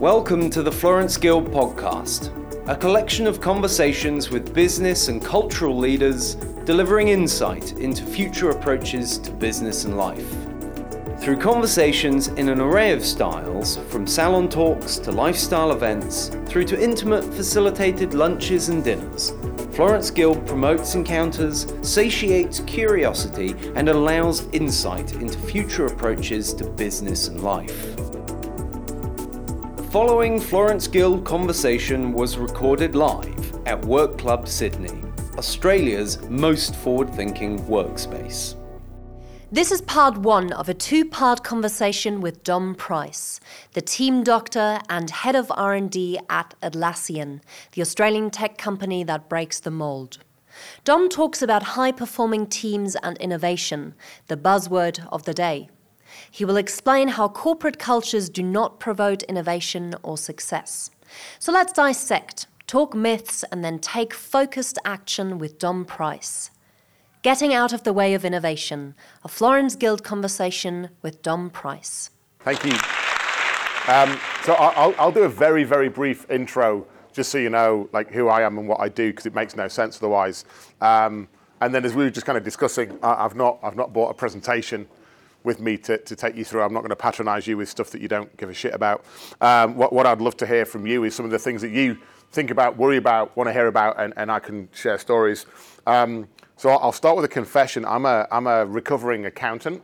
Welcome to the Florence Guild podcast, a collection of conversations with business and cultural leaders delivering insight into future approaches to business and life. Through conversations in an array of styles, from salon talks to lifestyle events, through to intimate facilitated lunches and dinners, Florence Guild promotes encounters, satiates curiosity, and allows insight into future approaches to business and life following Florence Guild conversation was recorded live at Work Club Sydney, Australia's most forward-thinking workspace. This is part one of a two-part conversation with Dom Price, the team doctor and head of R&D at Atlassian, the Australian tech company that breaks the mold. Dom talks about high-performing teams and innovation, the buzzword of the day. He will explain how corporate cultures do not promote innovation or success. So let's dissect, talk myths, and then take focused action with Dom Price. Getting Out of the Way of Innovation, a Florence Guild conversation with Dom Price. Thank you. Um, so I'll, I'll, do a very, very brief intro, just so you know like who I am and what I do, because it makes no sense otherwise. Um, and then as we were just kind of discussing, I've not, I've not bought a presentation with me to, to take you through. I'm not going to patronize you with stuff that you don't give a shit about. Um, what, what I'd love to hear from you is some of the things that you think about, worry about, want to hear about, and, and I can share stories. Um, so I'll start with a confession. I'm a, I'm a recovering accountant.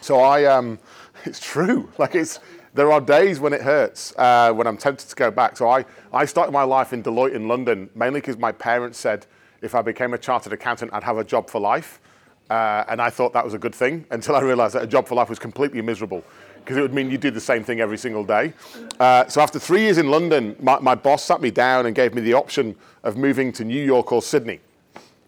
So I, um, it's true. Like it's, there are days when it hurts, uh, when I'm tempted to go back. So I, I started my life in Deloitte in London, mainly because my parents said if I became a chartered accountant, I'd have a job for life. Uh, and I thought that was a good thing until I realized that a job for life was completely miserable because it would mean you do the same thing every single day. Uh, so after three years in London, my, my, boss sat me down and gave me the option of moving to New York or Sydney.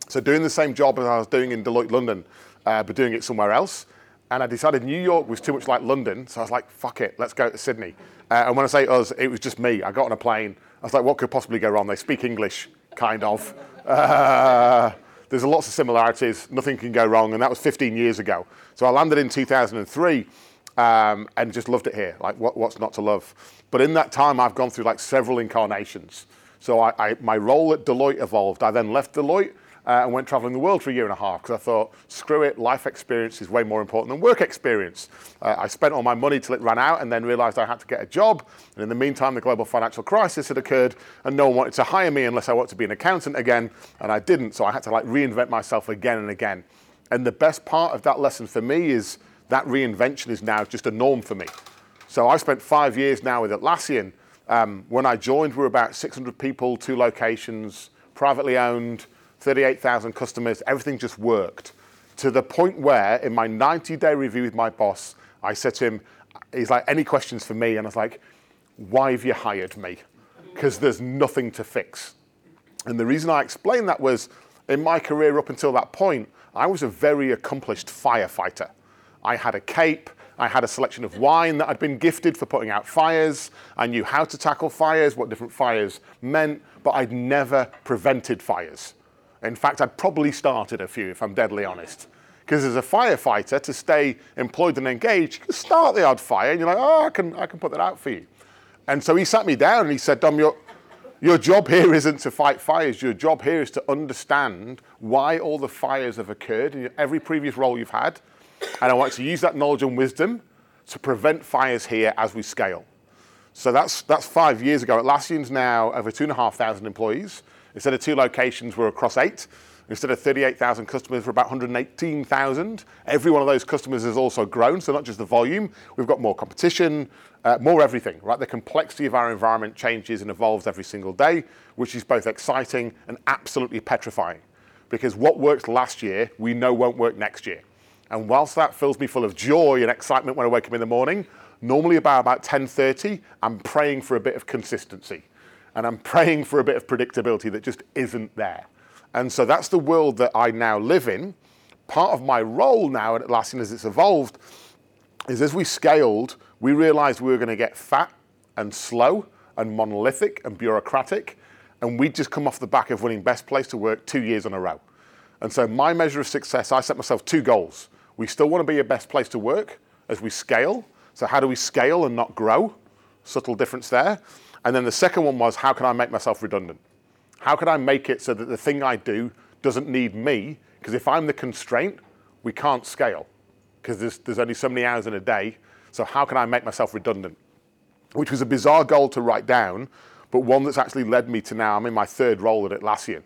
So doing the same job as I was doing in Deloitte London, uh, but doing it somewhere else. And I decided New York was too much like London, so I was like, fuck it, let's go to Sydney. Uh, and when I say us, it was just me. I got on a plane. I was like, what could possibly go wrong? They speak English, kind of. There's lots of similarities. Nothing can go wrong. And that was 15 years ago. So I landed in 2003 um, and just loved it here. Like, what, what's not to love? But in that time, I've gone through like several incarnations. So I, I, my role at Deloitte evolved. I then left Deloitte uh, and went traveling the world for a year and a half because I thought, screw it, life experience is way more important than work experience. Uh, I spent all my money till it ran out and then realized I had to get a job. And in the meantime, the global financial crisis had occurred and no one wanted to hire me unless I wanted to be an accountant again. And I didn't. So I had to like reinvent myself again and again. And the best part of that lesson for me is that reinvention is now just a norm for me. So I spent five years now with Atlassian. Um, when I joined, we were about 600 people, two locations, privately owned. 38,000 customers, everything just worked. To the point where, in my 90 day review with my boss, I said to him, he's like, any questions for me? And I was like, why have you hired me? Because there's nothing to fix. And the reason I explained that was in my career up until that point, I was a very accomplished firefighter. I had a cape, I had a selection of wine that I'd been gifted for putting out fires. I knew how to tackle fires, what different fires meant, but I'd never prevented fires. In fact, I'd probably started a few, if I'm deadly honest. Because as a firefighter, to stay employed and engaged, you start the odd fire, and you're like, oh, I can, I can put that out for you. And so he sat me down and he said, Dom, your, your job here isn't to fight fires. Your job here is to understand why all the fires have occurred in every previous role you've had. And I want to use that knowledge and wisdom to prevent fires here as we scale. So that's, that's five years ago. Atlassian's now over 2,500 employees. Instead of two locations, we're across eight. Instead of 38,000 customers, we're about 118,000. Every one of those customers has also grown, so not just the volume, we've got more competition, uh, more everything, right? The complexity of our environment changes and evolves every single day, which is both exciting and absolutely petrifying. Because what worked last year, we know won't work next year. And whilst that fills me full of joy and excitement when I wake up in the morning, normally about, about 10.30, I'm praying for a bit of consistency and I'm praying for a bit of predictability that just isn't there. And so that's the world that I now live in. Part of my role now at Atlassian as it's evolved is as we scaled, we realized we were going to get fat and slow and monolithic and bureaucratic. And we'd just come off the back of winning Best Place to Work two years in a row. And so my measure of success, I set myself two goals. We still want to be a best place to work as we scale. So how do we scale and not grow? subtle difference there. And then the second one was how can I make myself redundant? How can I make it so that the thing I do doesn't need me? Because if I'm the constraint, we can't scale because there's, there's only so many hours in a day. So how can I make myself redundant? Which was a bizarre goal to write down, but one that's actually led me to now I'm in my third role at Atlassian.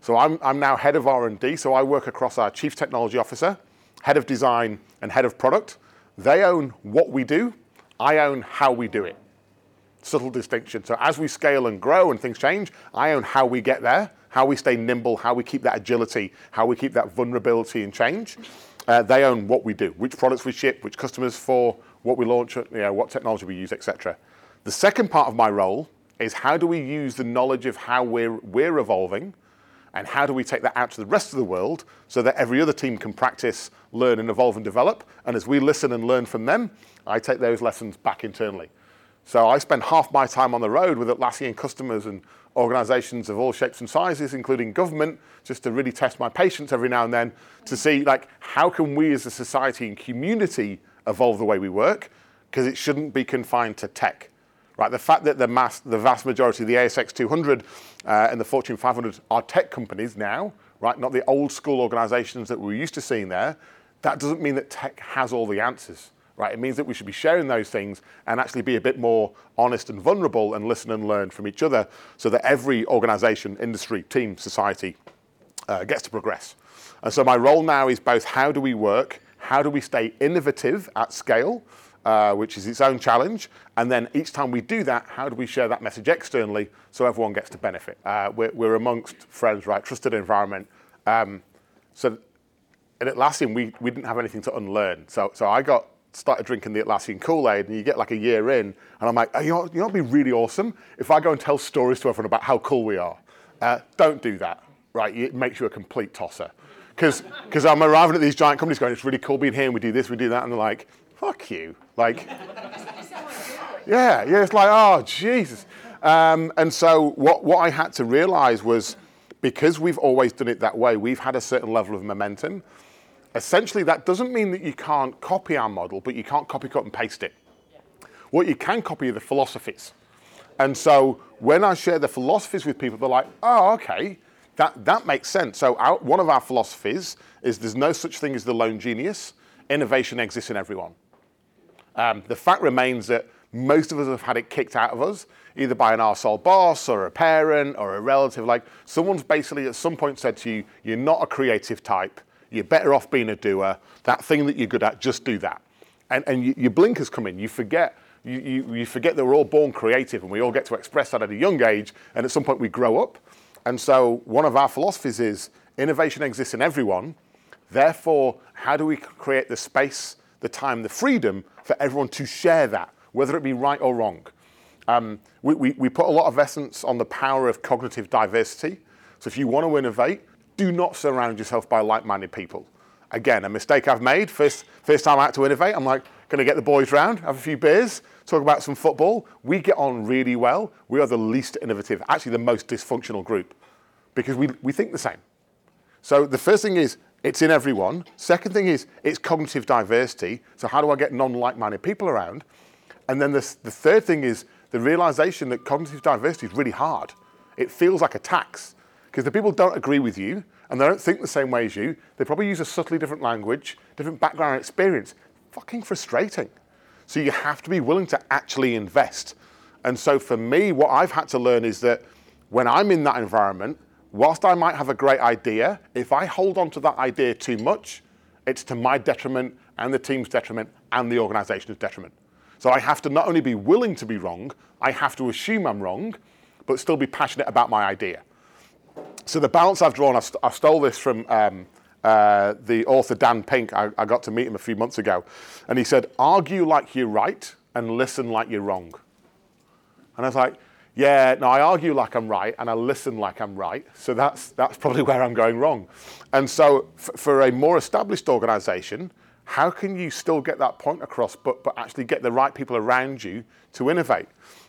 So I'm, I'm now head of R&D. So I work across our chief technology officer, head of design, and head of product. They own what we do. I own how we do it. Subtle distinction. So as we scale and grow and things change, I own how we get there, how we stay nimble, how we keep that agility, how we keep that vulnerability and change. Uh, they own what we do, which products we ship, which customers for, what we launch, you know, what technology we use, etc. The second part of my role is how do we use the knowledge of how we're, we're evolving and how do we take that out to the rest of the world so that every other team can practice, learn, and evolve and develop? And as we listen and learn from them, I take those lessons back internally. So I spend half my time on the road with Atlassian customers and organizations of all shapes and sizes, including government, just to really test my patience every now and then to see like how can we as a society and community evolve the way we work because it shouldn't be confined to tech. Right, the fact that the, mass, the vast majority of the ASX 200 uh, and the Fortune 500 are tech companies now, right, not the old school organizations that we're used to seeing there, that doesn't mean that tech has all the answers. Right, it means that we should be sharing those things and actually be a bit more honest and vulnerable and listen and learn from each other so that every organization, industry, team, society uh, gets to progress. And so my role now is both how do we work, how do we stay innovative at scale, uh, which is its own challenge. And then each time we do that, how do we share that message externally so everyone gets to benefit? Uh, we're, we're, amongst friends, right? Trusted environment. Um, so at Atlassian, we, we didn't have anything to unlearn. So, so I got started drinking the Atlassian Kool-Aid and you get like a year in and I'm like, oh, you, know, you know, it'd be really awesome if I go and tell stories to everyone about how cool we are. Uh, don't do that, right? It makes you a complete tosser. Because I'm arriving at these giant companies going, it's really cool being here and we do this, we do that. And they're like, fuck you. Like, yeah, yeah, it's like, oh, Jesus. Um, and so what, what I had to realize was because we've always done it that way, we've had a certain level of momentum. Essentially, that doesn't mean that you can't copy our model, but you can't copy, cut, and paste it. What you can copy are the philosophies. And so when I share the philosophies with people, they're like, oh, okay, that, that makes sense. So our, one of our philosophies is there's no such thing as the lone genius. Innovation exists in everyone. Um, the fact remains that most of us have had it kicked out of us, either by an arsehole boss or a parent or a relative. Like someone's basically at some point said to you, you're not a creative type. You're better off being a doer. That thing that you're good at, just do that. And, and you, your blinkers come in. You forget you, you, you, forget that we're all born creative and we all get to express that at a young age. And at some point we grow up. And so one of our philosophies is innovation exists in everyone. Therefore, how do we create the space, the time, the freedom for everyone to share that, whether it be right or wrong? Um, we, we, we put a lot of essence on the power of cognitive diversity. So if you want to innovate, do not surround yourself by like-minded people. Again, a mistake I've made. First, first time had to innovate, I'm like, going to get the boys round, have a few beers, talk about some football. We get on really well. We are the least innovative, actually the most dysfunctional group, because we, we think the same. So the first thing is it's in everyone. Second thing is it's cognitive diversity. So how do I get non-like-minded people around? And then the, the third thing is the realization that cognitive diversity is really hard. It feels like a tax because the people don't agree with you and they don't think the same way as you. They probably use a subtly different language, different background experience. Fucking frustrating. So you have to be willing to actually invest. And so for me, what I've had to learn is that when I'm in that environment, whilst I might have a great idea, if I hold on to that idea too much, it's to my detriment and the team's detriment and the organization's detriment. So I have to not only be willing to be wrong, I have to assume I'm wrong, but still be passionate about my idea. So the balance I've drawn, I, st- I stole this from um, uh, the author Dan Pink. I, I got to meet him a few months ago. And he said, argue like you're right and listen like you're wrong. And I was like, yeah, no, I argue like I'm right and I listen like I'm right. So that's, that's probably where I'm going wrong. And so f- for a more established organization, how can you still get that point across, but, but actually get the right people around you to innovate?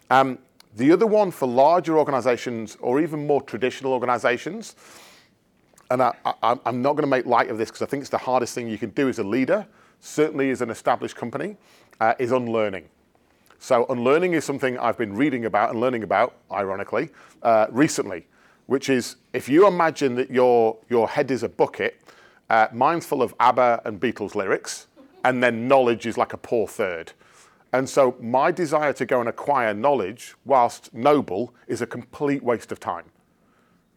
Um, the other one for larger organizations or even more traditional organizations, and I, am not going to make light of this because I think it's the hardest thing you can do as a leader, certainly as an established company, uh, is unlearning. So unlearning is something I've been reading about and learning about, ironically, uh, recently, which is if you imagine that your, your head is a bucket, uh, mine's full of ABBA and Beatles lyrics, and then knowledge is like a poor third. And so my desire to go and acquire knowledge, whilst noble, is a complete waste of time.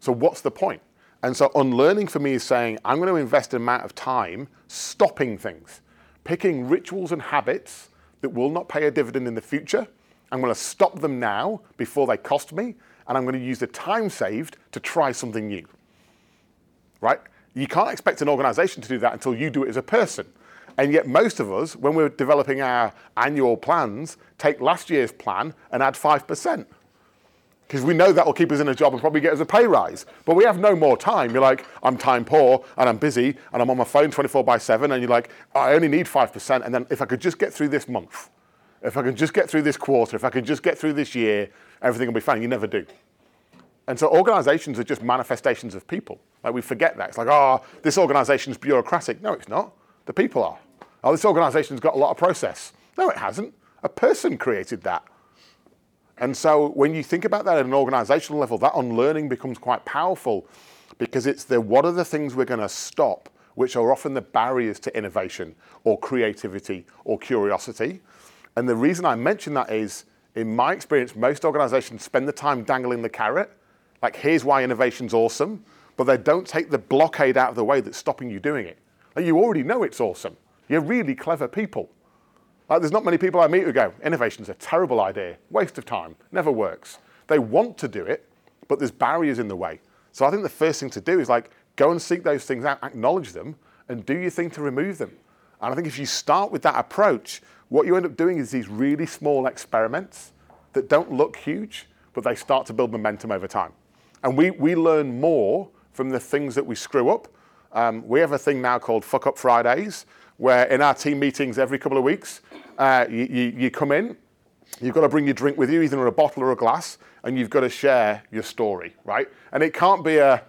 So what's the point? And so unlearning for me is saying, I'm going to invest an amount of time stopping things, picking rituals and habits that will not pay a dividend in the future. I'm going to stop them now before they cost me, and I'm going to use the time saved to try something new. Right? You can't expect an organization to do that until you do it as a person. And yet, most of us, when we're developing our annual plans, take last year's plan and add 5% because we know that will keep us in a job and probably get us a pay rise. But we have no more time. You're like, I'm time poor and I'm busy and I'm on my phone 24 by 7. And you're like, I only need 5%. And then if I could just get through this month, if I could just get through this quarter, if I could just get through this year, everything will be fine. You never do. And so organizations are just manifestations of people. Like we forget that. It's like, oh, this organization's bureaucratic. No, it's not. The people are. Oh, this organization's got a lot of process. No, it hasn't. A person created that. And so when you think about that at an organizational level, that unlearning becomes quite powerful because it's the what are the things we're going to stop, which are often the barriers to innovation or creativity or curiosity. And the reason I mention that is, in my experience, most organizations spend the time dangling the carrot, like here's why innovation's awesome, but they don't take the blockade out of the way that's stopping you doing it. Like you already know it's awesome. You're really clever people. Like, there's not many people I meet who go, innovation's a terrible idea, waste of time, never works. They want to do it, but there's barriers in the way. So I think the first thing to do is like go and seek those things out, acknowledge them, and do your thing to remove them. And I think if you start with that approach, what you end up doing is these really small experiments that don't look huge, but they start to build momentum over time. And we, we learn more from the things that we screw up. Um, we have a thing now called Fuck Up Fridays, where in our team meetings every couple of weeks, uh, you, you, you come in, you've got to bring your drink with you, either in a bottle or a glass, and you've got to share your story, right? And it can't be a,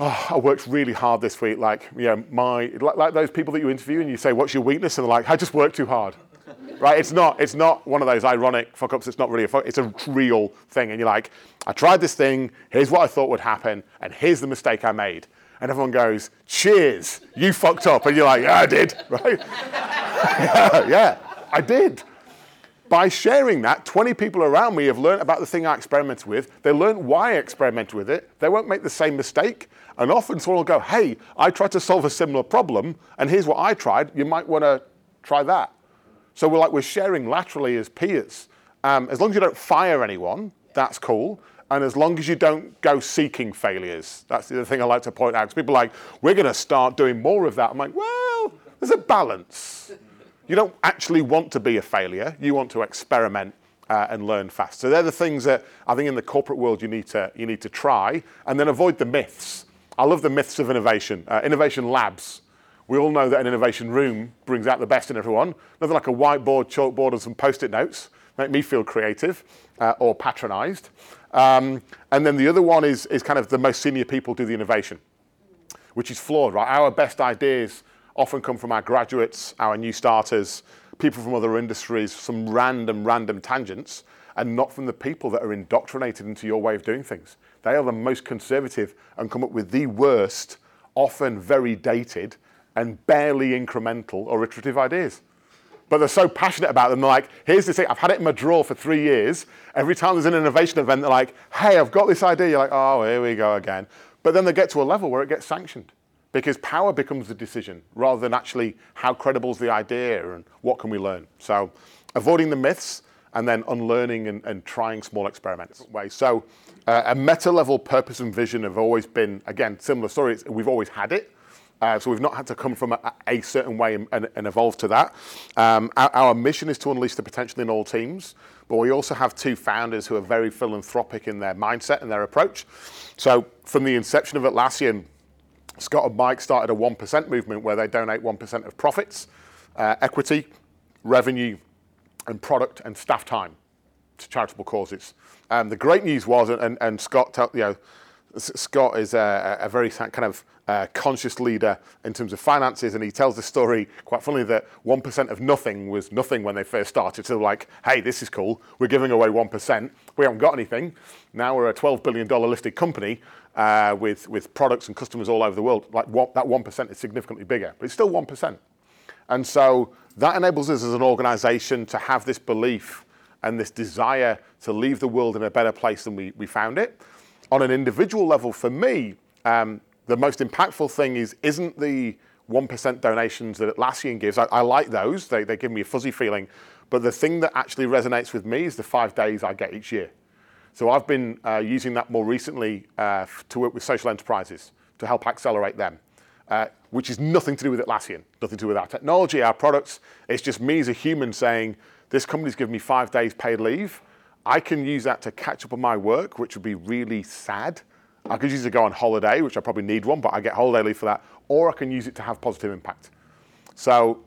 oh, I worked really hard this week, like, you know, my, like, like those people that you interview and you say, what's your weakness? And they're like, I just worked too hard. right? It's not, it's not one of those ironic fuck ups. It's not really a fuck, it's a real thing. And you're like, I tried this thing. Here's what I thought would happen. And here's the mistake I made and everyone goes, cheers, you fucked up. And you're like, yeah, I did, right? yeah, I did. By sharing that, 20 people around me have learned about the thing I experimented with. They learned why I experimented with it. They won't make the same mistake. And often someone will go, hey, I tried to solve a similar problem, and here's what I tried. You might want to try that. So we're like, we're sharing laterally as peers. Um, as long as you don't fire anyone, that's cool. And as long as you don't go seeking failures, that's the other thing I like to point out. Because people are like, we're going to start doing more of that. I'm like, well, there's a balance. You don't actually want to be a failure. You want to experiment uh, and learn fast. So they're the things that I think in the corporate world you need to you need to try, and then avoid the myths. I love the myths of innovation. Uh, innovation labs. We all know that an innovation room brings out the best in everyone. Nothing like a whiteboard, chalkboard, and some post-it notes make me feel creative uh, or patronised. Um, and then the other one is, is kind of the most senior people do the innovation, which is flawed, right? Our best ideas often come from our graduates, our new starters, people from other industries, some random, random tangents, and not from the people that are indoctrinated into your way of doing things. They are the most conservative and come up with the worst, often very dated, and barely incremental or iterative ideas but they're so passionate about them. They're like, here's this thing, I've had it in my drawer for three years. Every time there's an innovation event, they're like, hey, I've got this idea. You're like, oh, here we go again. But then they get to a level where it gets sanctioned because power becomes the decision rather than actually how credible is the idea and what can we learn. So avoiding the myths and then unlearning and, and trying small experiments. So uh, a meta level purpose and vision have always been, again, similar stories. We've always had it. Uh, so we've not had to come from a, certain way and, evolve to that. Um, our, mission is to unleash the potential in all teams, but we also have two founders who are very philanthropic in their mindset and their approach. So from the inception of Atlassian, Scott and Mike started a 1% movement where they donate 1% of profits, uh, equity, revenue, and product and staff time to charitable causes. Um, the great news was, and, Scott, tell, you know, Scott is a, a very kind of uh, conscious leader in terms of finances, and he tells the story quite funny that 1% of nothing was nothing when they first started. So, like, hey, this is cool. We're giving away 1%. We haven't got anything. Now we're a $12 billion listed company uh, with, with products and customers all over the world. Like, what, that 1% is significantly bigger, but it's still 1%. And so that enables us as an organization to have this belief and this desire to leave the world in a better place than we, we found it. On an individual level, for me, um, the most impactful thing is isn't the 1% donations that Atlassian gives. I, I like those, they, they give me a fuzzy feeling. But the thing that actually resonates with me is the five days I get each year. So I've been uh, using that more recently uh, to work with social enterprises to help accelerate them, uh, which is nothing to do with Atlassian, nothing to do with our technology, our products. It's just me as a human saying, this company's given me five days paid leave. I can use that to catch up on my work, which would be really sad. I could use it to go on holiday, which I probably need one, but I get holiday leave for that. Or I can use it to have positive impact. So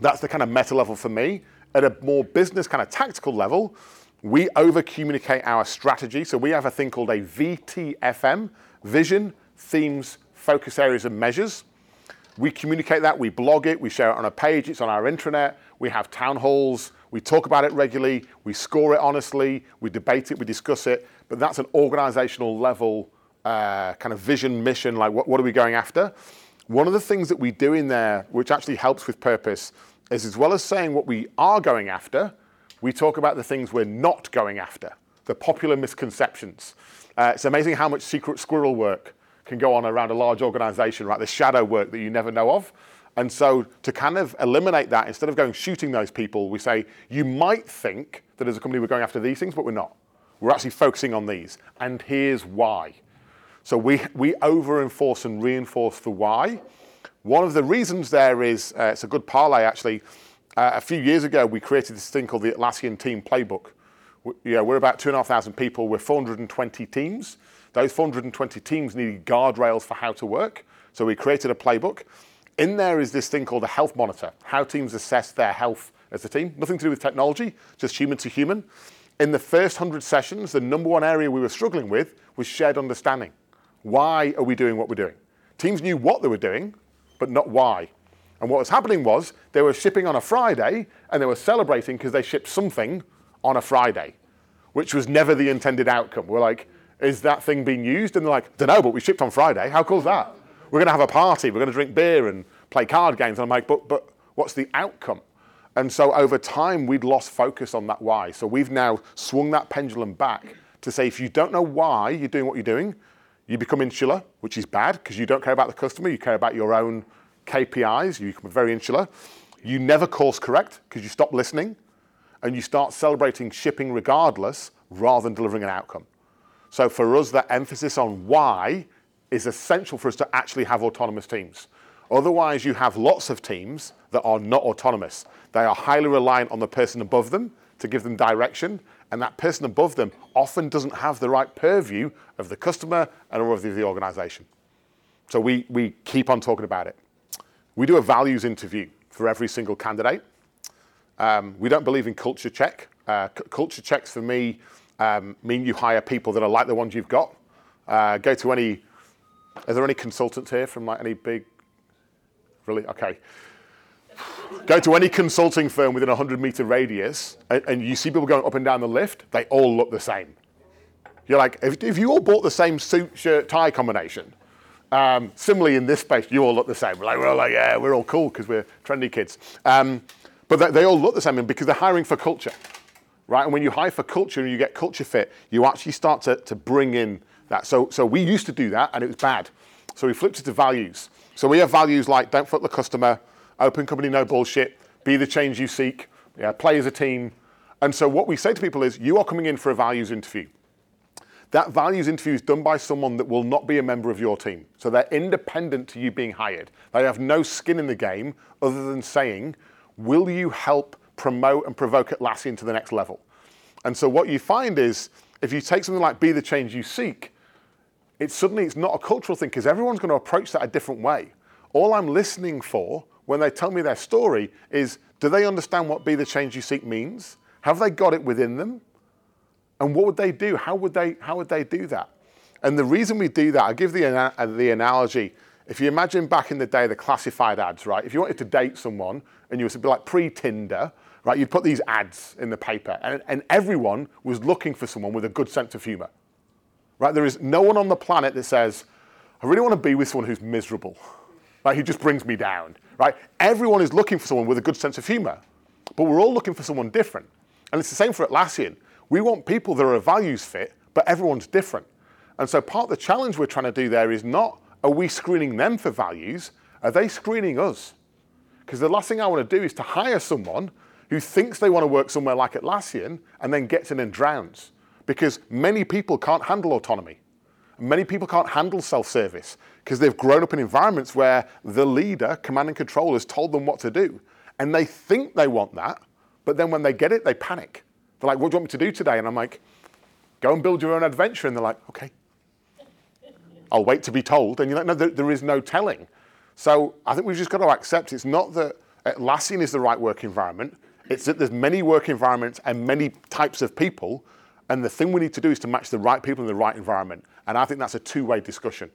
that's the kind of meta level for me. At a more business kind of tactical level, we over communicate our strategy. So we have a thing called a VTFM vision, themes, focus areas, and measures. We communicate that, we blog it, we share it on a page, it's on our intranet, we have town halls, we talk about it regularly, we score it honestly, we debate it, we discuss it, but that's an organizational level uh, kind of vision, mission, like what, what are we going after? One of the things that we do in there, which actually helps with purpose, is as well as saying what we are going after, we talk about the things we're not going after, the popular misconceptions. Uh, it's amazing how much secret squirrel work can go on around a large organization, right? The shadow work that you never know of. And so to kind of eliminate that, instead of going shooting those people, we say, you might think that as a company we're going after these things, but we're not. We're actually focusing on these. And here's why. So we, we over enforce and reinforce the why. One of the reasons there is, uh, it's a good parlay actually. Uh, a few years ago, we created this thing called the Atlassian Team Playbook. Know, we're about 2,500 people, we're 420 teams. Those 420 teams needed guardrails for how to work. So we created a playbook. In there is this thing called a health monitor, how teams assess their health as a team. Nothing to do with technology, just human to human. In the first 100 sessions, the number one area we were struggling with was shared understanding. Why are we doing what we're doing? Teams knew what they were doing, but not why. And what was happening was they were shipping on a Friday and they were celebrating because they shipped something on a Friday, which was never the intended outcome. We're like, is that thing being used? And they're like, don't know, but we shipped on Friday. How cool is that? We're going to have a party, we're going to drink beer and play card games. And I'm like, but, but what's the outcome? And so over time, we'd lost focus on that why. So we've now swung that pendulum back to say, if you don't know why you're doing what you're doing, you become insular, which is bad because you don't care about the customer, you care about your own KPIs, you become very insular. You never course correct because you stop listening and you start celebrating shipping regardless rather than delivering an outcome. So for us, that emphasis on why is essential for us to actually have autonomous teams. Otherwise, you have lots of teams that are not autonomous. They are highly reliant on the person above them to give them direction, and that person above them often doesn't have the right purview of the customer and of the organization. So we, we keep on talking about it. We do a values interview for every single candidate. Um, we don't believe in culture check. Uh, c- culture checks for me um, mean you hire people that are like the ones you've got. Uh, go to any are there any consultants here from like any big? Really? Okay. Go to any consulting firm within a 100 meter radius and, and, you see people going up and down the lift, they all look the same. You're like, if, if you all bought the same suit, shirt, tie combination, um, similarly in this space, you all look the same. We're like, we're all like, yeah, we're all cool because we're trendy kids. Um, but they, they all look the same because they're hiring for culture, right? And when you hire for culture and you get culture fit, you actually start to, to bring in that. So, so we used to do that and it was bad. So we flipped it to values. So we have values like don't fuck the customer, open company, no bullshit, be the change you seek, yeah, play as a team. And so what we say to people is you are coming in for a values interview. That values interview is done by someone that will not be a member of your team. So they're independent to you being hired. They have no skin in the game other than saying, will you help promote and provoke Atlassian to the next level? And so what you find is if you take something like be the change you seek, it's suddenly it's not a cultural thing because everyone's going to approach that a different way. All I'm listening for when they tell me their story is do they understand what be the change you seek means? Have they got it within them? And what would they do? How would they how would they do that? And the reason we do that, I'll give the, uh, the analogy. If you imagine back in the day, the classified ads, right? If you wanted to date someone and you were like pre-Tinder, right? You'd put these ads in the paper and, and everyone was looking for someone with a good sense of humor, right? There is no one on the planet that says, I really want to be with someone who's miserable, right? Who just brings me down, right? Everyone is looking for someone with a good sense of humor, but we're all looking for someone different. And it's the same for Atlassian. We want people that are a values fit, but everyone's different. And so part of the challenge we're trying to do there is not are we screening them for values, are they screening us? Because the last thing I want to do is to hire someone who thinks they want to work somewhere like Atlassian and then gets in and drowns. Because many people can't handle autonomy. Many people can't handle self-service because they've grown up in environments where the leader, command and control, has told them what to do. And they think they want that, but then when they get it, they panic. They're like, what do you want me to do today? And I'm like, go and build your own adventure. And they're like, okay. I'll wait to be told. And you're like, no, there, there is no telling. So I think we've just got to accept it's not that uh, Atlassian is the right work environment. It's that there's many work environments and many types of people. And the thing we need to do is to match the right people in the right environment. And I think that's a two-way discussion.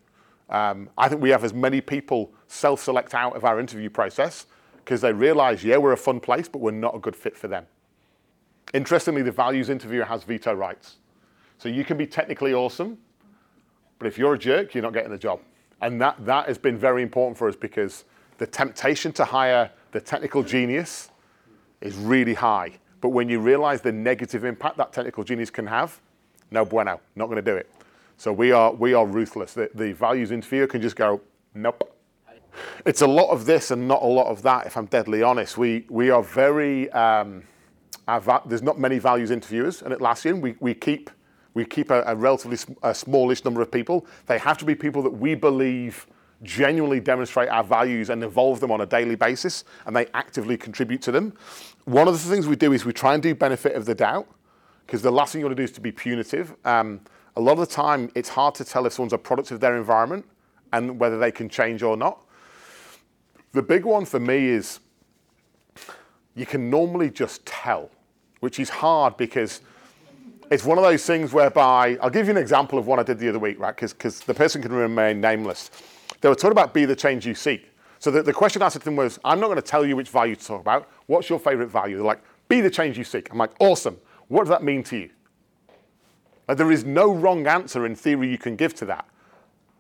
Um, I think we have as many people self-select out of our interview process because they realize, yeah, we're a fun place, but we're not a good fit for them. Interestingly, the values interviewer has veto rights. So you can be technically awesome, but if you're a jerk, you're not getting the job. And that, that has been very important for us because the temptation to hire the technical genius is really high. But when you realize the negative impact that technical genius can have, no bueno, not going to do it. So we are, we are ruthless. The, the values interviewer can just go, nope. It's a lot of this and not a lot of that, if I'm deadly honest. We, we are very, um, va- there's not many values interviewers, and Atlassian, we, we keep we keep a, a relatively sm- a smallish number of people. They have to be people that we believe genuinely demonstrate our values and evolve them on a daily basis, and they actively contribute to them. One of the things we do is we try and do benefit of the doubt, because the last thing you want to do is to be punitive. Um, a lot of the time, it's hard to tell if someone's a product of their environment and whether they can change or not. The big one for me is you can normally just tell, which is hard because it's one of those things whereby I'll give you an example of what I did the other week, right? Because the person can remain nameless. They were talking about be the change you seek. So the, the question I asked them was, I'm not going to tell you which value to talk about. What's your favorite value? They're like, be the change you seek. I'm like, awesome. What does that mean to you? Like, there is no wrong answer in theory you can give to that.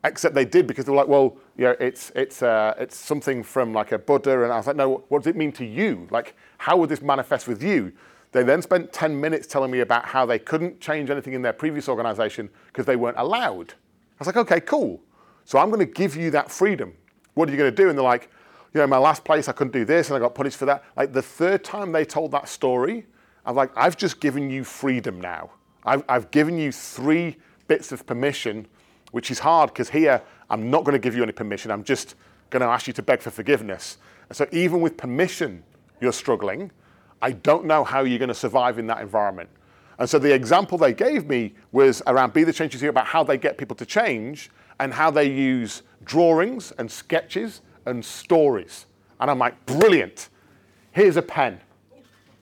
Except they did because they were like, well, you know, it's, it's, uh, it's something from like a Buddha. And I was like, no, what does it mean to you? Like, how would this manifest with you? They then spent 10 minutes telling me about how they couldn't change anything in their previous organization because they weren't allowed. I was like, okay, cool. So I'm going to give you that freedom. What are you going to do? And they're like, you know, my last place, I couldn't do this and I got punished for that. Like the third time they told that story, I'm like, I've just given you freedom now. I've, I've given you three bits of permission, which is hard because here I'm not going to give you any permission. I'm just going to ask you to beg for forgiveness. And so even with permission, you're struggling. I don't know how you're going to survive in that environment. And so the example they gave me was around Be the Change You See about how they get people to change and how they use drawings and sketches and stories. And I'm like, brilliant. Here's a pen.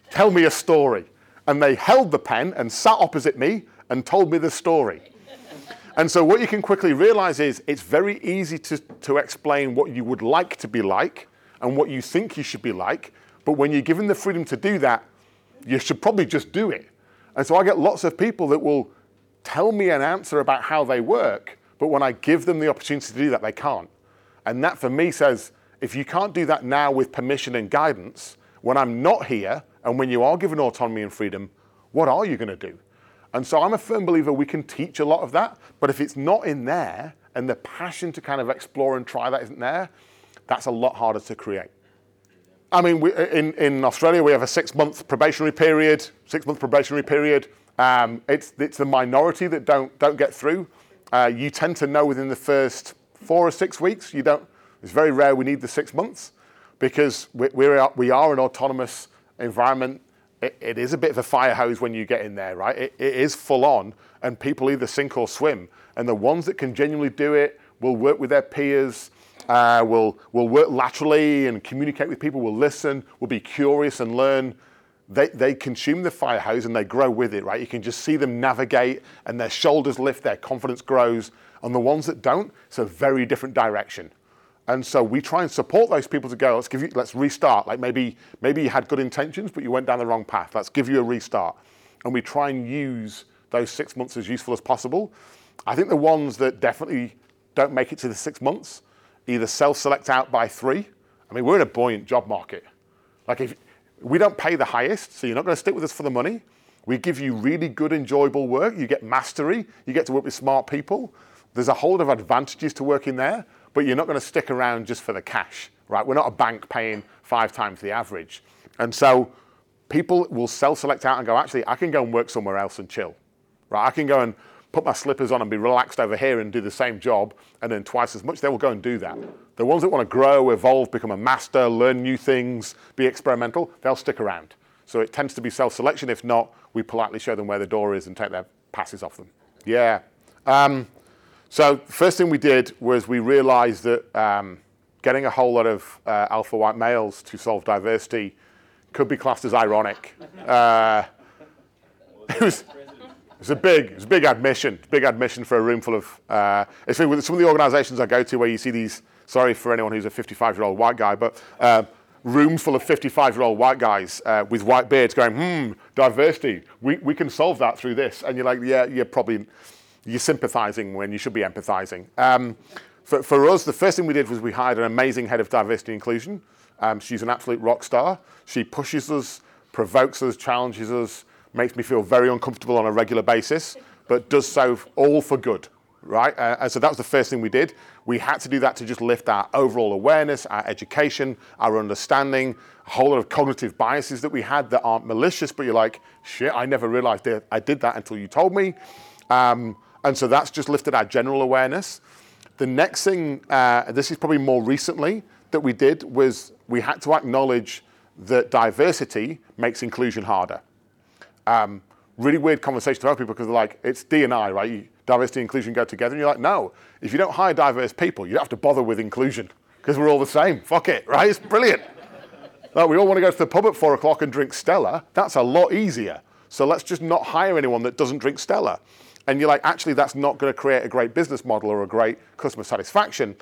Tell me a story. And they held the pen and sat opposite me and told me the story. and so what you can quickly realize is it's very easy to, to explain what you would like to be like and what you think you should be like. But when you're given the freedom to do that, you should probably just do it. And so I get lots of people that will tell me an answer about how they work, but when I give them the opportunity to do that, they can't. And that for me says, if you can't do that now with permission and guidance, when I'm not here and when you are given autonomy and freedom, what are you going to do? And so I'm a firm believer we can teach a lot of that, but if it's not in there and the passion to kind of explore and try that isn't there, that's a lot harder to create. I mean, we, in, in Australia, we have a six month probationary period, six month probationary period. Um, it's, it's the minority that don't, don't get through. Uh, you tend to know within the first four or six weeks. You don't. It's very rare we need the six months because we, are, we are an autonomous environment. It, is a bit of a fire hose when you get in there, right? It, is full on, and people either sink or swim. And the ones that can genuinely do it will work with their peers, uh, will will work laterally and communicate with people, will listen, will be curious and learn. They, they consume the fire hose and they grow with it, right? You can just see them navigate and their shoulders lift, their confidence grows. And the ones that don't, it's a very different direction. And so we try and support those people to go, let's give you, let's restart. Like maybe, maybe you had good intentions, but you went down the wrong path. Let's give you a restart. And we try and use those six months as useful as possible. I think the ones that definitely don't make it to the six months either self-select out by three. I mean, we're in a buoyant job market. Like if we don't pay the highest, so you're not going to stick with us for the money. We give you really good, enjoyable work. You get mastery. You get to work with smart people. There's a whole lot of advantages to working there, but you're not going to stick around just for the cash, right? We're not a bank paying five times the average. And so people will self-select out and go, actually, I can go and work somewhere else and chill, right? I can go and put my slippers on and be relaxed over here and do the same job and then twice as much, they will go and do that. The ones that want to grow, evolve, become a master, learn new things, be experimental, they'll stick around. So it tends to be self-selection. If not, we politely show them where the door is and take their passes off them. Yeah. Um, so first thing we did was we realized that um, getting a whole lot of uh, alpha white males to solve diversity could be classed as ironic. Uh, it was it's a big, it's a big admission, big admission for a room full of. Uh, it's with some of the organisations I go to where you see these. Sorry for anyone who's a 55-year-old white guy, but uh, rooms full of 55-year-old white guys uh, with white beards going, hmm, diversity. We we can solve that through this, and you're like, yeah, you're probably you're sympathising when you should be empathising. Um, for, for us, the first thing we did was we hired an amazing head of diversity and inclusion. Um, she's an absolute rock star. She pushes us, provokes us, challenges us makes me feel very uncomfortable on a regular basis, but does so all for good, right? Uh, and so that was the first thing we did. We had to do that to just lift our overall awareness, our education, our understanding, a whole lot of cognitive biases that we had that aren't malicious, but you're like, shit, I never realized I did that until you told me. Um, and so that's just lifted our general awareness. The next thing, uh, this is probably more recently, that we did was we had to acknowledge that diversity makes inclusion harder. Um, really weird conversation to have people because they're like, it's D and I, right? You, diversity and inclusion go together. And you're like, no, if you don't hire diverse people, you don't have to bother with inclusion because we're all the same. Fuck it, right? It's brilliant. like, we all want to go to the pub at four o'clock and drink Stella. That's a lot easier. So let's just not hire anyone that doesn't drink Stella. And you're like, actually, that's not going to create a great business model or a great customer satisfaction.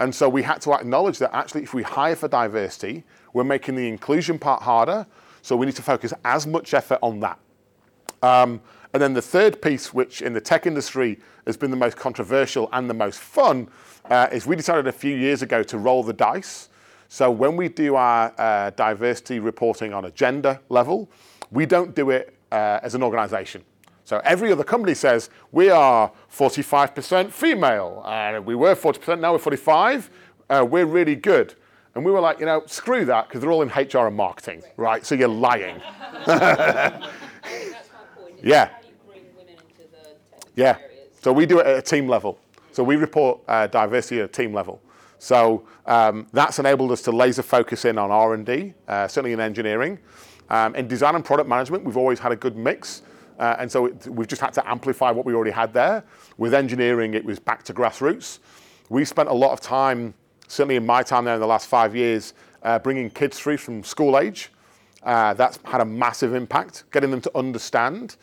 And so we had to acknowledge that actually, if we hire for diversity, we're making the inclusion part harder. So we need to focus as much effort on that. Um, and then the third piece, which in the tech industry has been the most controversial and the most fun, uh, is we decided a few years ago to roll the dice. So when we do our uh, diversity reporting on a gender level, we don't do it uh, as an organization. So every other company says we are 45% female, and we were 40%, now we're 45. Uh, we're really good. And we were like, you know, screw that, because they're all in HR and marketing, right? So you're lying. Yeah. Yeah. So we do it at a team level. So we report uh, diversity at a team level. So um, that's enabled us to laser focus in on R&D, uh, certainly in engineering. Um, in design and product management, we've always had a good mix. Uh, and so it, we've just had to amplify what we already had there. With engineering, it was back to grassroots. We spent a lot of time, certainly in my time there in the last five years, uh, bringing kids through from school age uh, that's had a massive impact, getting them to understand.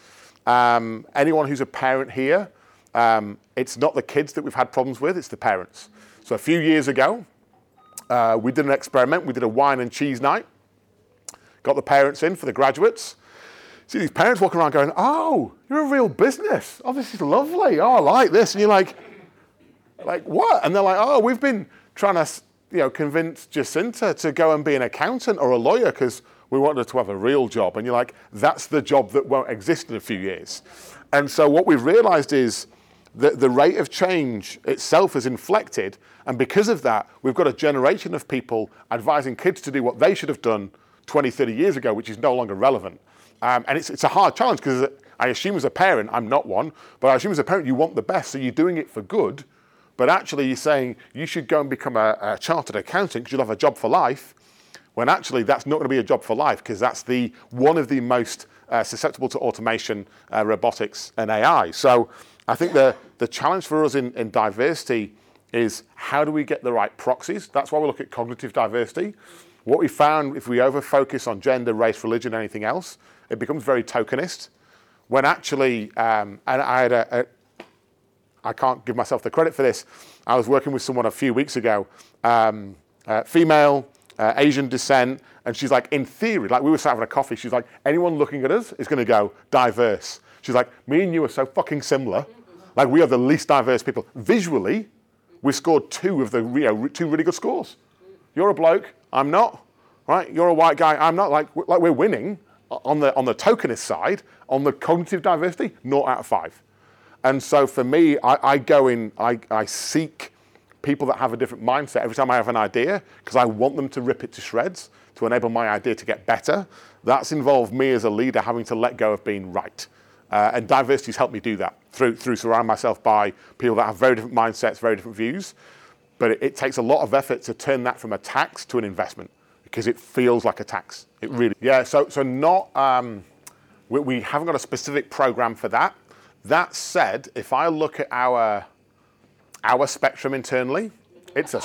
Um, anyone who's a parent here, um, it's not the kids that we've had problems with, it's the parents. So a few years ago, uh, we did an experiment. We did a wine and cheese night. Got the parents in for the graduates. See these parents walking around going, "Oh, you're a real business. Oh, this is lovely. Oh, I like this." And you're like, "Like what?" And they're like, "Oh, we've been trying to, you know, convince Jacinta to go and be an accountant or a lawyer because we want her to have a real job. And you're like, that's the job that won't exist in a few years. And so what we've realized is that the rate of change itself has inflected. And because of that, we've got a generation of people advising kids to do what they should have done 20, 30 years ago, which is no longer relevant. Um, and it's, it's a hard challenge because I assume as a parent, I'm not one, but I assume as a parent, you want the best. So you're doing it for good. But actually, you're saying you should go and become a, a chartered accountant because you'll have a job for life when actually that's not going to be a job for life because that's the one of the most uh, susceptible to automation, uh, robotics, and AI. So I think the, the challenge for us in, in diversity is how do we get the right proxies? That's why we look at cognitive diversity. What we found, if we over focus on gender, race, religion, anything else, it becomes very tokenist. When actually, um, and I had a, a, I can't give myself the credit for this. I was working with someone a few weeks ago, um, uh, female, uh, Asian descent, and she's like, in theory, like we were sat having a coffee, she's like, anyone looking at us is going to go diverse. She's like, me and you are so fucking similar. Like we are the least diverse people. Visually, we scored two of the you know, two really good scores. You're a bloke, I'm not. Right? You're a white guy, I'm not. Like, like we're winning on the on the tokenist side. On the cognitive diversity, naught out of five. And so for me, I, I go in, I, I seek people that have a different mindset every time I have an idea because I want them to rip it to shreds to enable my idea to get better. That's involved me as a leader having to let go of being right. Uh, and diversity has helped me do that through, through surrounding myself by people that have very different mindsets, very different views. But it, it, takes a lot of effort to turn that from a tax to an investment because it feels like a tax. It really, yeah. So, so not, um, we, we haven't got a specific program for that. That said, if I look at our our spectrum internally, it's a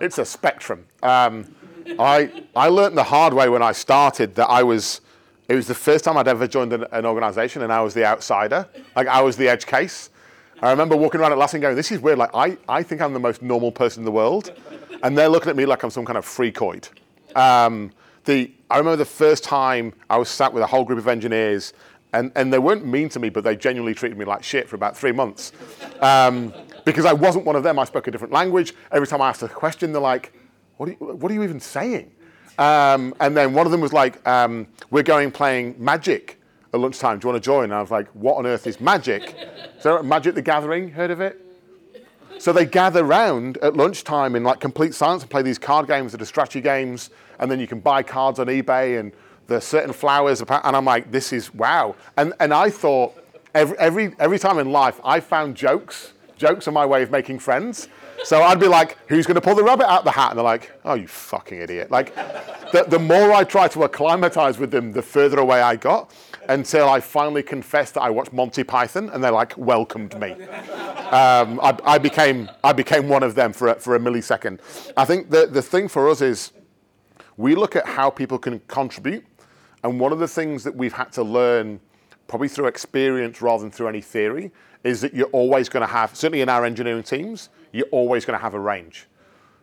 it's a spectrum. Um, I I learned the hard way when I started that I was it was the first time I'd ever joined an, an organization and I was the outsider. Like I was the edge case. I remember walking around at Atlassian going, this is weird. Like I, I think I'm the most normal person in the world. And they're looking at me like I'm some kind of freakoid. Um, the, I remember the first time I was sat with a whole group of engineers and, and they weren't mean to me, but they genuinely treated me like shit for about three months. Um, because I wasn't one of them. I spoke a different language. Every time I asked a question, they're like, what are you, what are you even saying? Um, and then one of them was like, um, we're going playing Magic at lunchtime. Do you want to join? And I was like, what on earth is Magic? so Magic the Gathering, heard of it? So they gather round at lunchtime in like complete silence and play these card games that are strategy games. And then you can buy cards on eBay and there's certain flowers. And I'm like, this is wow. And, and I thought every, every, every time in life I found jokes. Jokes are my way of making friends. So I'd be like, who's going to pull the rabbit out the hat? And they're like, oh, you fucking idiot. Like, the, the more I tried to acclimatize with them, the further away I got until I finally confessed that I watched Monty Python and they like welcomed me. Um, I, I, became, I became one of them for a, for a millisecond. I think the, the thing for us is we look at how people can contribute. And one of the things that we've had to learn, probably through experience rather than through any theory, is that you're always going to have, certainly in our engineering teams, you're always going to have a range.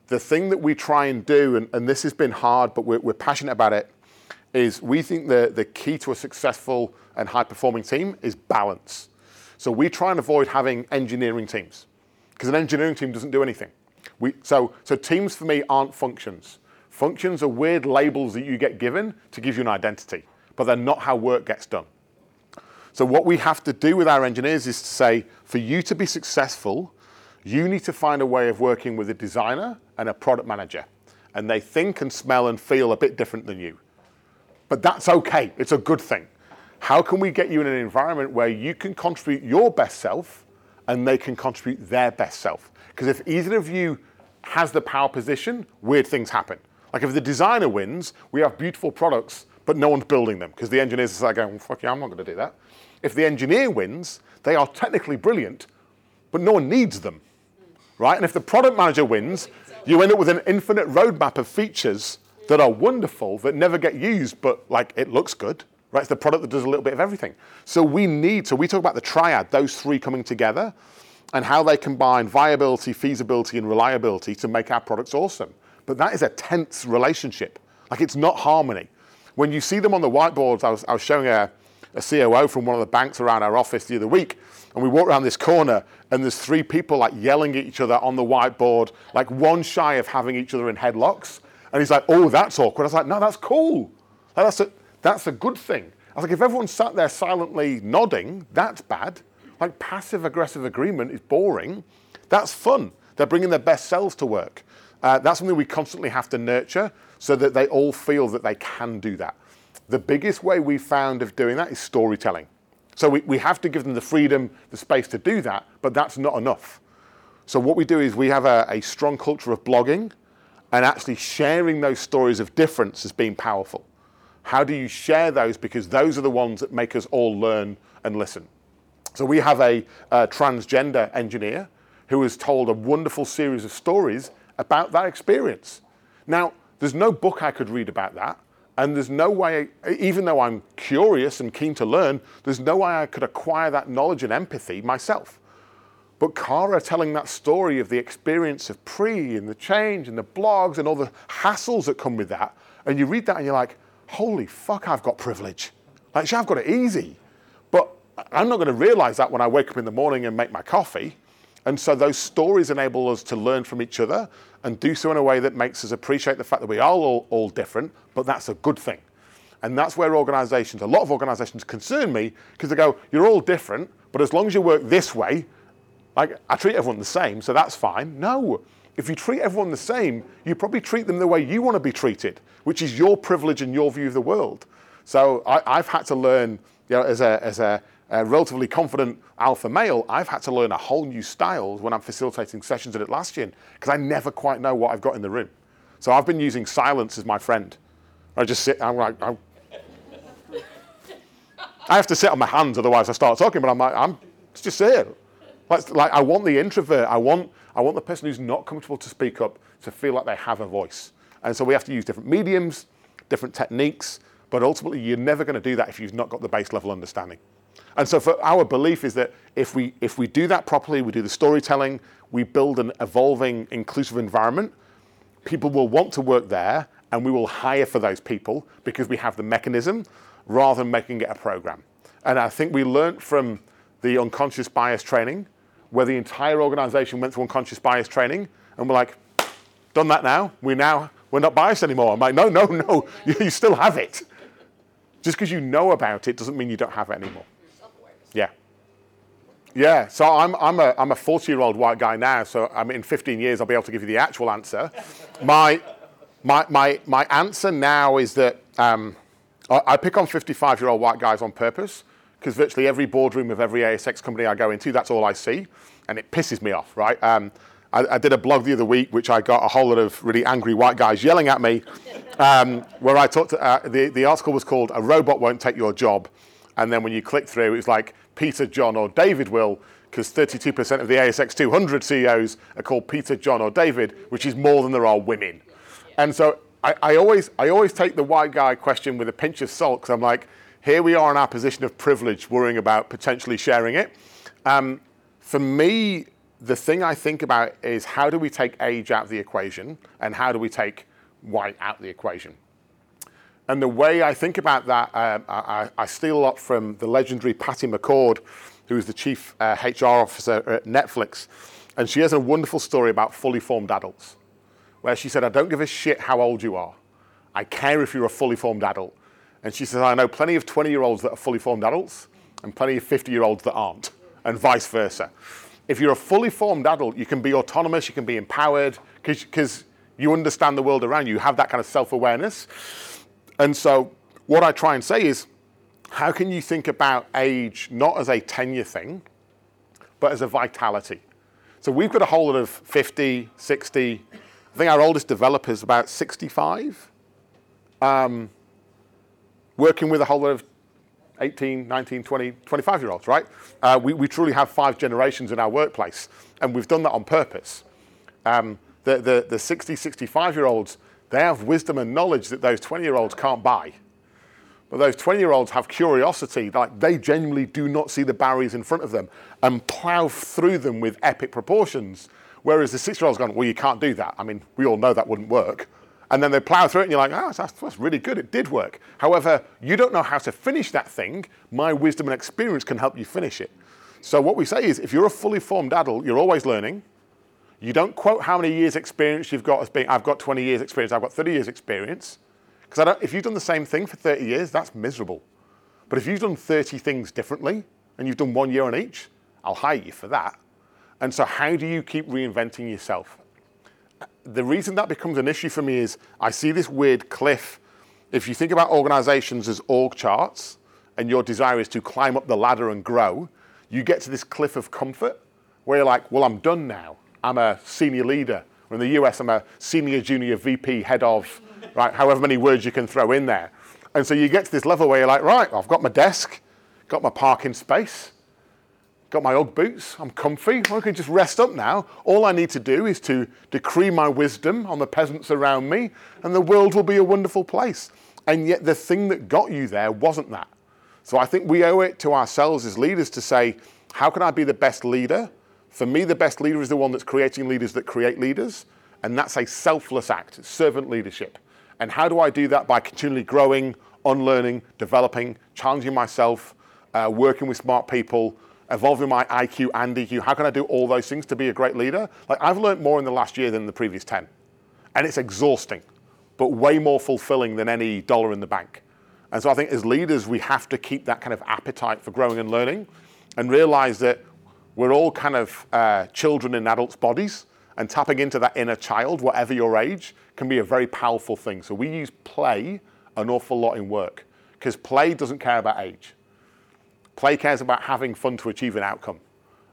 The thing that we try and do, and, and this has been hard, but we're, we're passionate about it, is we think the, the key to a successful and high performing team is balance. So we try and avoid having engineering teams because an engineering team doesn't do anything. We, so, so teams for me aren't functions. Functions are weird labels that you get given to give you an identity, but they're not how work gets done. So what we have to do with our engineers is to say, for you to be successful, you need to find a way of working with a designer and a product manager. And they think and smell and feel a bit different than you. But that's okay, it's a good thing. How can we get you in an environment where you can contribute your best self and they can contribute their best self? Because if either of you has the power position, weird things happen. Like if the designer wins, we have beautiful products, but no one's building them because the engineers are like going, well, fuck yeah, I'm not going to do that. If the engineer wins, they are technically brilliant, but no one needs them right? And if the product manager wins, you end up with an infinite roadmap of features that are wonderful that never get used, but like it looks good, right? It's the product that does a little bit of everything. So we need, so we talk about the triad, those three coming together, and how they combine viability, feasibility, and reliability to make our products awesome. But that is a tense relationship. Like it's not harmony. When you see them on the whiteboards, I was, I was showing a, a COO from one of the banks around our office the other week, and we walk around this corner and there's three people like yelling at each other on the whiteboard, like one shy of having each other in headlocks. And he's like, oh, that's awkward. I was like, no, that's cool. that's, a, that's a good thing. I was like, if everyone sat there silently nodding, that's bad. Like passive aggressive agreement is boring. That's fun. They're bringing their best selves to work. Uh, that's something we constantly have to nurture so that they all feel that they can do that. The biggest way we found of doing that is storytelling. So we, we have to give them the freedom, the space to do that, but that's not enough. So what we do is we have a, a strong culture of blogging and actually sharing those stories of difference as being powerful. How do you share those? Because those are the ones that make us all learn and listen. So we have a, a transgender engineer who has told a wonderful series of stories about that experience. Now, There's no book I could read about that. And there's no way, even though I'm curious and keen to learn, there's no way I could acquire that knowledge and empathy myself. But Cara telling that story of the experience of pre and the change and the blogs and all the hassles that come with that, and you read that and you're like, holy fuck, I've got privilege. Like, I've got it easy. But I'm not going to realize that when I wake up in the morning and make my coffee. And so those stories enable us to learn from each other and do so in a way that makes us appreciate the fact that we are all, all different, but that's a good thing. And that's where organizations, a lot of organizations concern me because they go, you're all different, but as long as you work this way, like I treat everyone the same, so that's fine. No. If you treat everyone the same, you probably treat them the way you want to be treated, which is your privilege and your view of the world. So I, have had to learn, you know, as a, as a relatively confident alpha male, I've had to learn a whole new style when I'm facilitating sessions at Atlassian because I never quite know what I've got in the room. So I've been using silence as my friend. I just sit, I'm like, I'm, I have to sit on my hands, otherwise I start talking. But I'm like, I'm just here. Like, like I want the introvert. I want, I want the person who's not comfortable to speak up to feel like they have a voice. And so we have to use different mediums, different techniques. But ultimately, you're never going to do that if you've not got the base level understanding. And so for our belief is that if we, if we do that properly, we do the storytelling, we build an evolving, inclusive environment, people will want to work there and we will hire for those people because we have the mechanism rather than making it a program. And I think we learned from the unconscious bias training where the entire organization went through unconscious bias training and we're like, done that now. We now, we're not biased anymore. I'm like, no, no, no, you still have it. Just because you know about it doesn't mean you don't have it anymore. Yeah. Yeah, so I'm, I'm a, I'm a 40 year old white guy now, so I mean, in 15 years I'll be able to give you the actual answer. my, my, my, my answer now is that um, I, I pick on 55 year old white guys on purpose because virtually every boardroom of every ASX company I go into, that's all I see, and it pisses me off, right? Um, I, I, did a blog the other week, which I got a whole lot of really angry white guys yelling at me, um, where I talked. To, uh, the the article was called "A Robot Won't Take Your Job," And then when you click through, it's like Peter, John, or David will, because 32% of the ASX 200 CEOs are called Peter, John, or David, which is more than there are women. And so I, I always, I always take the white guy question with a pinch of salt, because I'm like, here we are in our position of privilege, worrying about potentially sharing it. Um, for me, the thing I think about is how do we take age out of the equation, and how do we take white out of the equation? And the way I think about that, uh, I, I, steal a lot from the legendary Patty McCord, who is the chief uh, HR officer at Netflix. And she has a wonderful story about fully formed adults, where she said, I don't give a shit how old you are. I care if you're a fully formed adult. And she says, I know plenty of 20 year olds that are fully formed adults and plenty of 50 year olds that aren't, and vice versa. If you're a fully formed adult, you can be autonomous, you can be empowered, because you understand the world around you, you have that kind of self awareness. And so what I try and say is, how can you think about age not as a tenure thing, but as a vitality? So we've got a whole lot of 50, 60. I think our oldest developer is about 65. Um, working with a whole lot of 18, 19, 20, 25 year olds, right? Uh, we, we truly have five generations in our workplace, and we've done that on purpose. Um, the, the, the 60, 65 year olds they have wisdom and knowledge that those 20 year olds can't buy. But those 20 year olds have curiosity, like they genuinely do not see the barriers in front of them and plow through them with epic proportions. Whereas the six year old's gone, well, you can't do that. I mean, we all know that wouldn't work. And then they plow through it and you're like, oh, that's, that's really good. It did work. However, you don't know how to finish that thing. My wisdom and experience can help you finish it. So what we say is if you're a fully formed adult, you're always learning. You don't quote how many years experience you've got as being, I've got 20 years experience, I've got 30 years experience. Because if you've done the same thing for 30 years, that's miserable. But if you've done 30 things differently and you've done one year on each, I'll hire you for that. And so how do you keep reinventing yourself? The reason that becomes an issue for me is I see this weird cliff. If you think about organizations as org charts and your desire is to climb up the ladder and grow, you get to this cliff of comfort where you're like, well, I'm done now. I'm a senior leader. Or in the US, I'm a senior, junior, VP, head of, right? However many words you can throw in there. And so you get to this level where you're like, right, I've got my desk, got my parking space. got my Ugg boots, I'm comfy, I can just rest up now. All I need to do is to decree my wisdom on the peasants around me, and the world will be a wonderful place. And yet, the thing that got you there wasn't that. So I think we owe it to ourselves as leaders to say, how can I be the best leader? For me, the best leader is the one that's creating leaders that create leaders. And that's a selfless act, servant leadership. And how do I do that? By continually growing, unlearning, developing, challenging myself, uh, working with smart people, evolving my IQ and EQ. How can I do all those things to be a great leader? Like I've learned more in the last year than the previous 10. And it's exhausting, but way more fulfilling than any dollar in the bank. And so I think as leaders, we have to keep that kind of appetite for growing and learning and realize that we're all kind of uh, children in adults' bodies. And tapping into that inner child, whatever your age, can be a very powerful thing. So we use play an awful lot in work because play doesn't care about age. Play cares about having fun to achieve an outcome.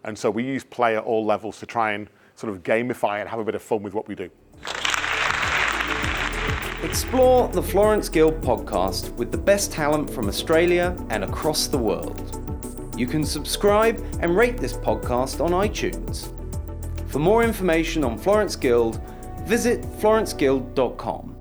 And so we use play at all levels to try and sort of gamify and have a bit of fun with what we do. Explore the Florence Guild podcast with the best talent from Australia and across the world. You can subscribe and rate this podcast on iTunes. For more information on Florence Guild, visit florenceguild.com.